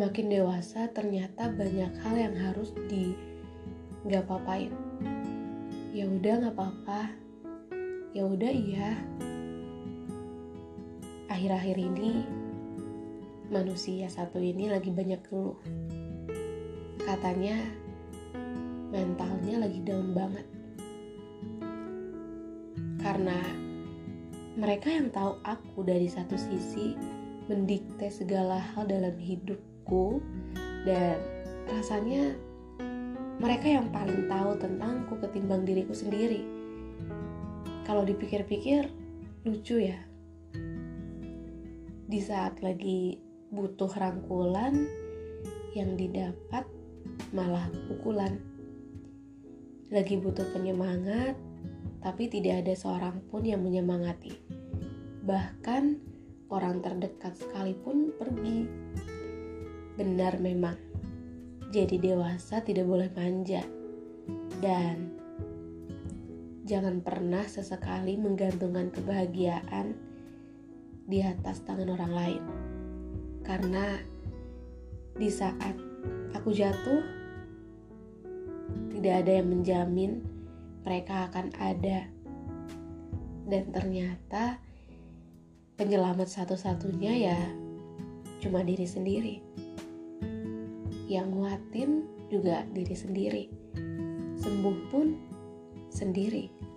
semakin dewasa ternyata banyak hal yang harus di nggak papain ya udah nggak apa-apa. Ya udah iya. Akhir-akhir ini manusia satu ini lagi banyak keluh. Katanya mentalnya lagi down banget. Karena mereka yang tahu aku dari satu sisi mendikte segala hal dalam hidupku dan rasanya mereka yang paling tahu tentangku ketimbang diriku sendiri. Kalau dipikir-pikir lucu ya. Di saat lagi butuh rangkulan yang didapat malah pukulan. Lagi butuh penyemangat tapi tidak ada seorang pun yang menyemangati. Bahkan orang terdekat sekalipun pergi. Benar memang jadi dewasa tidak boleh manja. Dan jangan pernah sesekali menggantungkan kebahagiaan di atas tangan orang lain. Karena di saat aku jatuh, tidak ada yang menjamin mereka akan ada. Dan ternyata penyelamat satu-satunya ya cuma diri sendiri yang nguatin juga diri sendiri. Sembuh pun sendiri